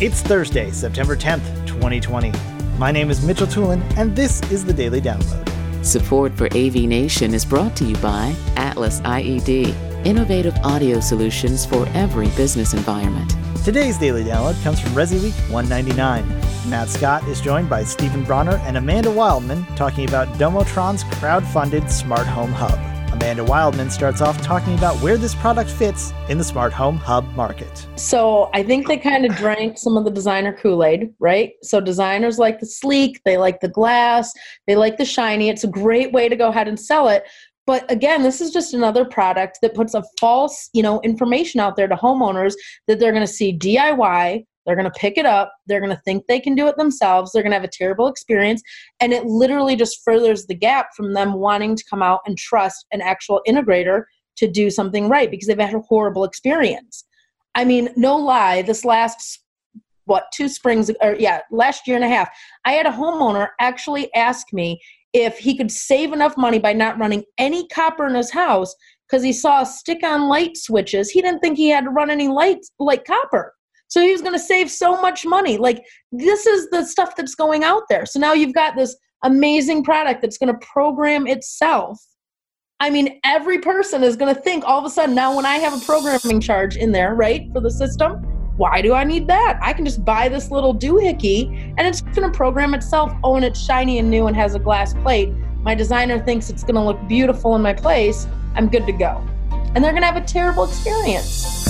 It's Thursday, September 10th, 2020. My name is Mitchell Tulin, and this is the Daily Download. Support for AV Nation is brought to you by Atlas IED, innovative audio solutions for every business environment. Today's Daily Download comes from Resi Week 199. Matt Scott is joined by Stephen Bronner and Amanda Wildman talking about Domotron's crowd-funded smart home hub. Amanda Wildman starts off talking about where this product fits in the smart home hub market. So I think they kind of drank some of the designer Kool Aid, right? So designers like the sleek, they like the glass, they like the shiny. It's a great way to go ahead and sell it. But again, this is just another product that puts a false, you know, information out there to homeowners that they're going to see DIY, they're going to pick it up. They're going to think they can do it themselves. They're going to have a terrible experience. And it literally just furthers the gap from them wanting to come out and trust an actual integrator to do something right because they've had a horrible experience. I mean, no lie, this last, what, two springs, or yeah, last year and a half, I had a homeowner actually ask me if he could save enough money by not running any copper in his house because he saw stick on light switches. He didn't think he had to run any lights like copper. So he was going to save so much money. Like this is the stuff that's going out there. So now you've got this amazing product that's going to program itself. I mean, every person is going to think all of a sudden now when I have a programming charge in there, right, for the system, why do I need that? I can just buy this little doohickey and it's going to program itself. Oh, and it's shiny and new and has a glass plate. My designer thinks it's going to look beautiful in my place. I'm good to go. And they're going to have a terrible experience.